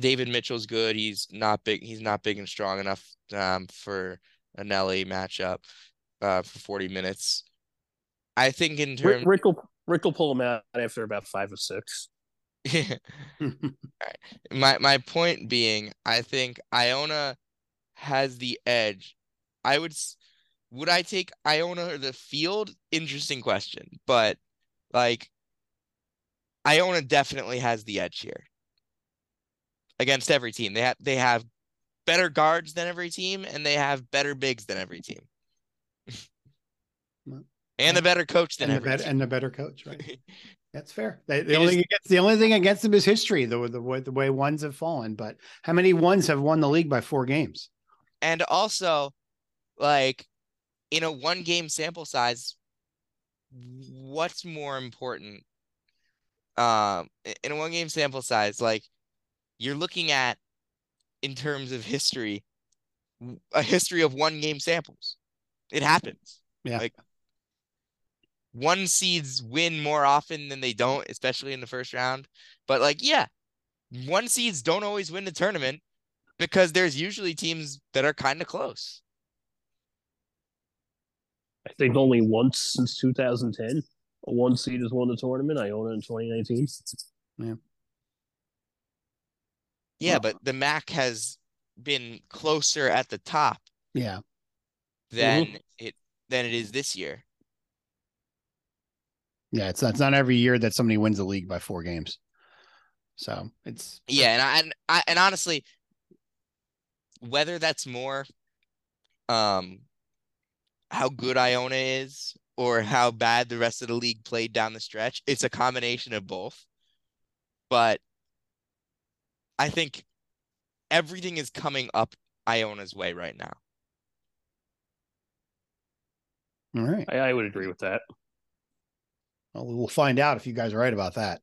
David Mitchell's good. He's not big. He's not big and strong enough um, for a Nelly matchup uh, for 40 minutes. I think in Rick, terms, Rick, will, Rick will pull him out after about five or six. my my point being, I think Iona has the edge. I would would I take Iona or the field? Interesting question, but like Iona definitely has the edge here against every team. They have they have better guards than every team, and they have better bigs than every team, and a better coach than and the every better team. and the better coach, right? That's fair. They, the It only is- against, the only thing against them is history, the the way the way ones have fallen. But how many ones have won the league by four games? And also, like in a one game sample size, what's more important? Um, in a one game sample size, like you're looking at in terms of history, a history of one game samples. It happens. Yeah. Like one seeds win more often than they don't, especially in the first round. But like, yeah, one seeds don't always win the tournament because there's usually teams that are kind of close. I think only once since 2010, a one seed has won the tournament. Iona in 2019. Yeah, Well- but the MAAC has been closer at the top Yeah, than it than it is this year. yeah. It's not, it's not every year that somebody wins the league by four games. So it's Yeah, and I, and I and honestly, whether that's more um how good Iona is or how bad the rest of the league played down the stretch, it's a combination of both. But I think everything is coming up Iona's way right now. all right. I, I would agree with that. Well, we'll find out if you guys are right about that.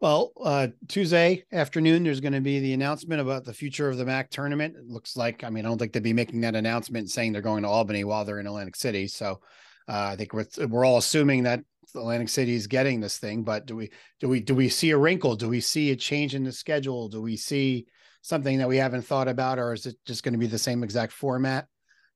Well, uh, Tuesday afternoon, there's going to be the announcement about the future of the MAAC tournament. It looks like, I mean, I don't think they'd be making that announcement saying they're going to Albany while they're in Atlantic City. So uh, I think we're we're all assuming that Atlantic City is getting this thing. But do we do we do we see a wrinkle? Do we see a change in the schedule? Do we see something that we haven't thought about, or is it just going to be the same exact format?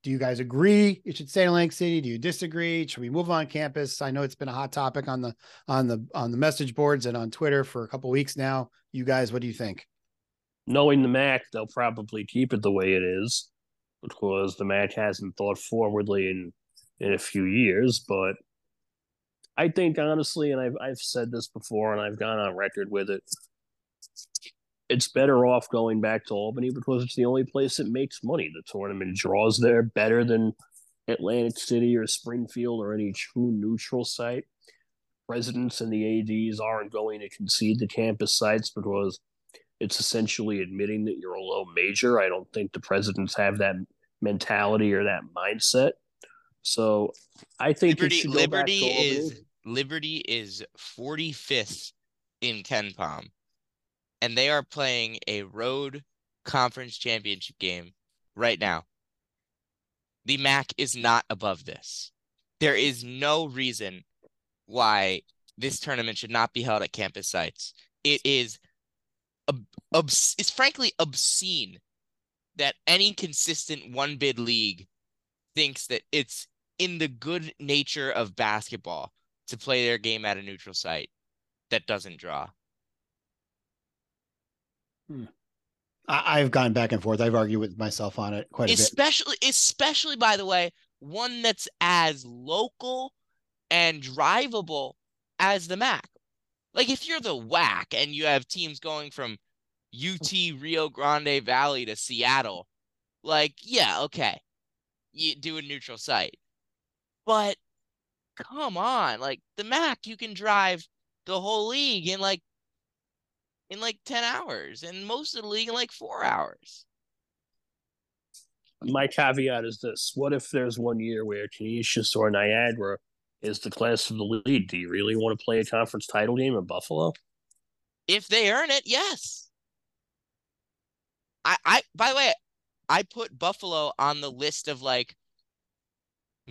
Do you guys agree it should stay in Atlantic City? Do you disagree? Should we move on campus? I know it's been a hot topic on the on the on the message boards and on Twitter for a couple weeks now. You guys, what do you think? Knowing the MAAC, they'll probably keep it the way it is because the MAAC hasn't thought forwardly in in a few years. But I think honestly, and I've I've said this before, and I've gone on record with it it's better off going back to Albany because it's the only place that makes money. The tournament draws there better than Atlantic City or Springfield or any true neutral site. Presidents and the ADs aren't going to concede the campus sites because it's essentially admitting that you're a low major. I don't think the presidents have that mentality or that mindset. So I think Liberty, Liberty is Liberty is 45th in KenPom and they are playing a road conference championship game right now. The MAAC is not above this. There is no reason why this tournament should not be held at campus sites. It is ob- obs- it's frankly obscene that any consistent one bid league thinks that it's in the good nature of basketball to play their game at a neutral site that doesn't draw. Hmm. I, have gone back and forth. I've argued with myself on it quite a especially, bit. Especially, especially by the way, one that's as local and drivable as the MAAC. Like if you're the WAC and you have teams going from UT Rio Grande Valley to Seattle, like yeah, okay, you do a neutral site, but come on, like the MAAC, you can drive the whole league in like in like 10 hours and most of the league in like four hours. My caveat is this What if there's one year where Canisius or Niagara is the class of the league? Do you really want to play a conference title game in Buffalo? If they earn it, yes. I, I by the way, I put Buffalo on the list of like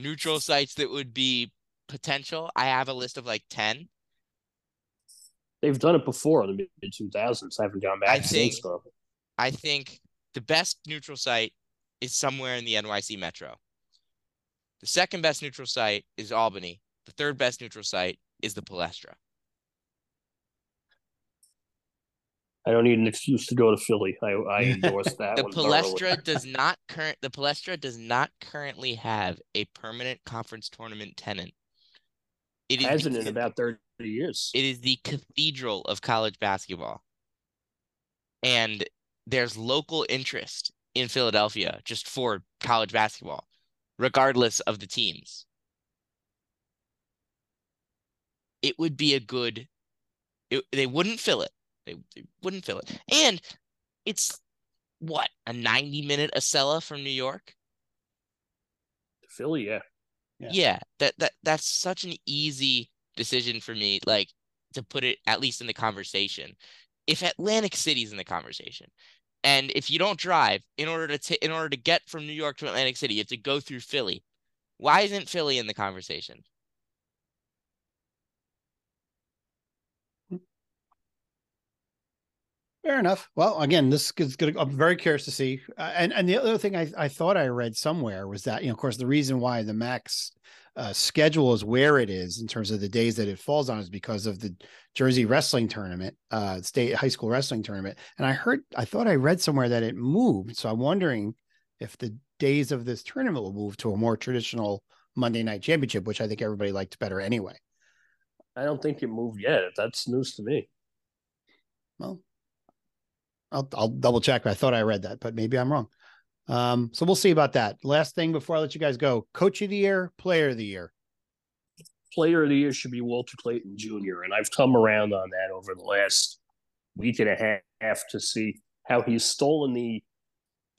neutral sites that would be potential. I have a list of like 10 they've done it before in the mid two thousands. I Haven't gone back I think, though. I think the best neutral site is somewhere in the NYC metro. The second best neutral site is Albany. The third best neutral site is the Palestra. I don't need an excuse to go to Philly. I, I endorse that. the Palestra does not current. The Palestra does not currently have a permanent conference tournament tenant. It hasn't in about thirty years. It is the cathedral of college basketball. And there's local interest in Philadelphia just for college basketball, regardless of the teams. It would be a good, it, they wouldn't fill it. They, they wouldn't fill it. And it's what, a 90 minute Acela from New York? Philly, yeah. yeah. Yeah, that that that's such an easy decision for me, like to put it at least in the conversation. If Atlantic City's in the conversation, and if you don't drive in order to t- in order to get from New York to Atlantic City, you have to go through Philly. Why isn't Philly in the conversation? Fair enough. Well, again, this is going to. I'm very curious to see. Uh, and and the other thing I, I thought I read somewhere was that you know, of course, the reason why the MAAC's uh, schedule is where it is in terms of the days that it falls on is because of the Jersey wrestling tournament, uh, state high school wrestling tournament. And I heard, I thought I read somewhere that it moved. So I'm wondering if the days of this tournament will move to a more traditional Monday night championship, which I think everybody liked better anyway. I don't think it moved yet. That's news to me. Well, I'll, I'll double check. I thought I read that, but maybe I'm wrong. Um, so we'll see about that. Last thing before I let you guys go: Coach of the Year, Player of the Year. Player of the Year should be Walter Clayton Jr. And I've come around on that over the last week and a half to see how he's stolen the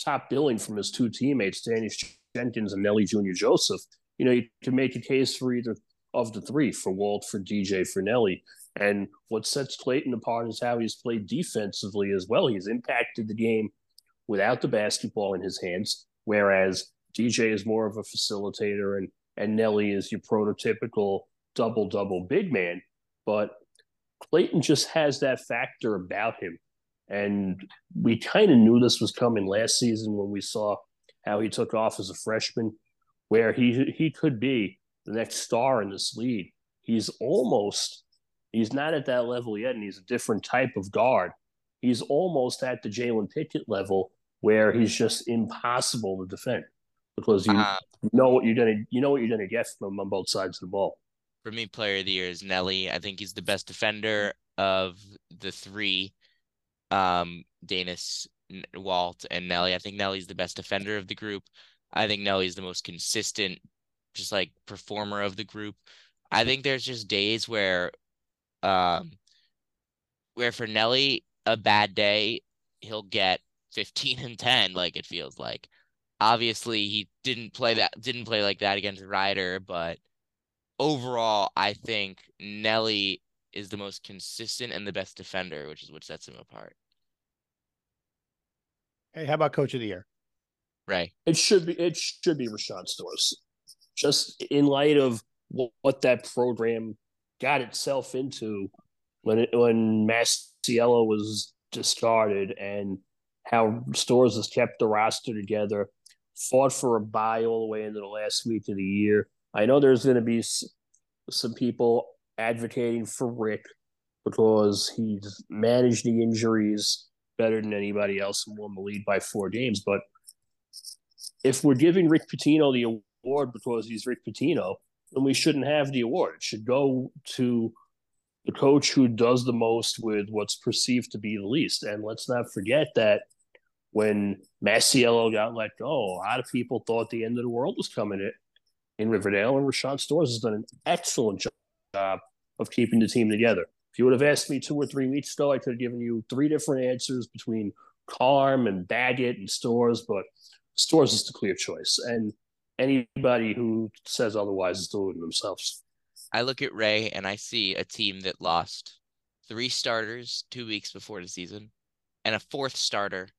top billing from his two teammates, Daniss Jenkins and Nelly Jr. Joseph. You know, you can make a case for either of the three for Walt, for DJ, for Nelly. And what sets Clayton apart is how he's played defensively as well. He's impacted the game without the basketball in his hands, whereas DJ is more of a facilitator and and Nelly is your prototypical double double big man. But Clayton just has that factor about him. And we kind of knew this was coming last season when we saw how he took off as a freshman, where he he could be the next star in this league. He's almost he's not at that level yet, and he's a different type of guard. He's almost at the Jalen Pickett level where he's just impossible to defend because you Uh, know what you're gonna you know what you're gonna get from him on both sides of the ball. for me, player of the year is Nelly. I think he's the best defender of the three. Um, Daniss, Walt, and Nelly. I think Nelly's the best defender of the group. I think Nelly's the most consistent, just like performer of the group. I think there's just days where, um, where for Nelly, a bad day, he'll get 15 and 10, like it feels like. Obviously, he didn't play that, didn't play like that against Rider, but overall, I think Nelly is the most consistent and the best defender, which is what sets him apart. Hey, how about coach of the year? Ray. It should be it should be RaShawn Stores, just in light of what, what that program got itself into when it, when Masiello was discarded and how Stores has kept the roster together, fought for a bye all the way into the last week of the year. I know there's going to be some people advocating for Rick because he's managed the injuries better than anybody else and won the lead by four games, but if we're giving Rick Pitino the award because he's Rick Pitino, then we shouldn't have the award. It should go to the coach who does the most with what's perceived to be the least. And let's not forget that when Masiello got let go, a lot of people thought the end of the world was coming in, in Riverdale, and RaShawn Stores has done an excellent job of keeping the team together. If you would have asked me two or three weeks ago, I could have given you three different answers between Carm and Baggett and Stores, but Stores is the clear choice. And anybody who says otherwise is deluding themselves. I look at Ray and I see a team that lost three starters two weeks before the season and a fourth starter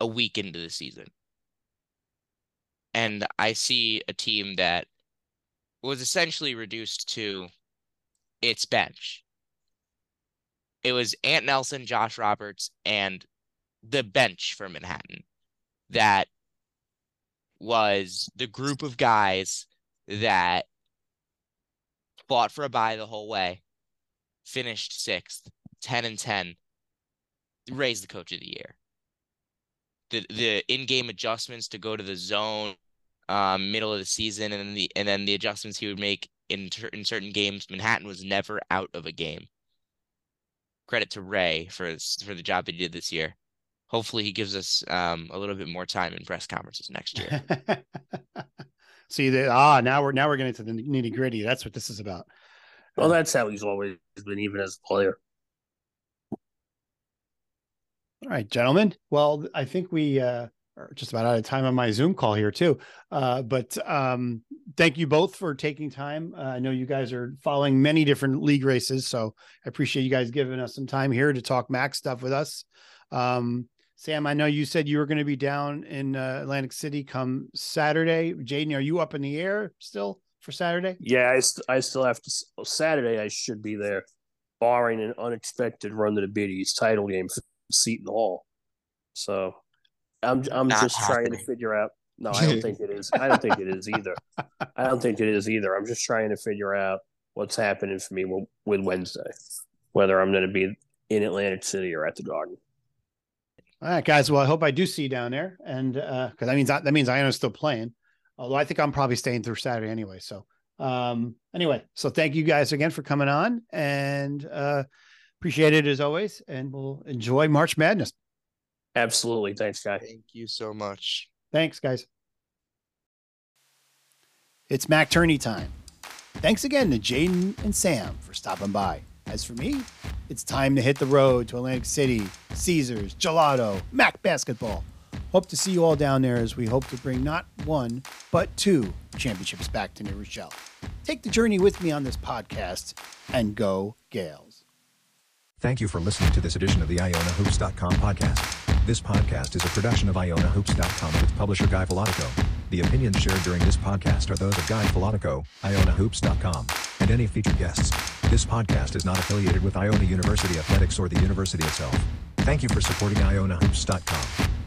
a week into the season. And I see a team that was essentially reduced to its bench. It was Ant Nelson, Josh Roberts, and the bench for Manhattan that was the group of guys that fought for a bye the whole way, finished sixth, 10 and 10, raised the coach of the year. The the in-game adjustments to go to the zone um middle of the season and then the and then the adjustments he would make in ter- in certain games, Manhattan was never out of a game. Credit to Ray for for the job he did this year. Hopefully he gives us um a little bit more time in press conferences next year. See that? Ah, now we're now we're getting to the nitty gritty. That's what this is about. Well, that's how he's always been, even as a player. All right, gentlemen. Well, I think we uh, are just about out of time on my Zoom call here too. Uh, but um, thank you both for taking time. Uh, I know you guys are following many different league races, so I appreciate you guys giving us some time here to talk MAAC stuff with us. Um, Sam, I know you said you were going to be down in uh, Atlantic City come Saturday. Jaden, are you up in the air still for Saturday? Yeah, I, st- I still have to. Saturday, I should be there, barring an unexpected run to the Biddies title game for Seton Hall. So I'm I'm Not just trying to figure out. No, I don't think it is. I don't think it is either. I don't think it is either. I'm just trying to figure out what's happening for me with, with Wednesday, whether I'm going to be in Atlantic City or at the Garden. All right, guys. Well, I hope I do see you down there, and because that means I, that means Iona's still playing. Although I think I'm probably staying through Saturday anyway. So, um, anyway, so thank you guys again for coming on, and uh, appreciate it as always. And we'll enjoy March Madness. Absolutely. Thanks, guys. Thank you so much. Thanks, guys. It's MAAC Turney time. Thanks again to Jaden and Sam for stopping by. As for me, it's time to hit the road to Atlantic City, Caesars, Gelato, MAAC basketball. Hope to see you all down there as we hope to bring not one, but two championships back to New Rochelle. Take the journey with me on this podcast and go Gaels. Thank you for listening to this edition of the IonaHoops.com podcast. This podcast is a production of IonaHoops.com its publisher Guy Velatico. The opinions shared during this podcast are those of Guy Velatico, IonaHoops.com, and any featured guests. This podcast is not affiliated with Iona University Athletics or the university itself. Thank you for supporting IonaHoops.com.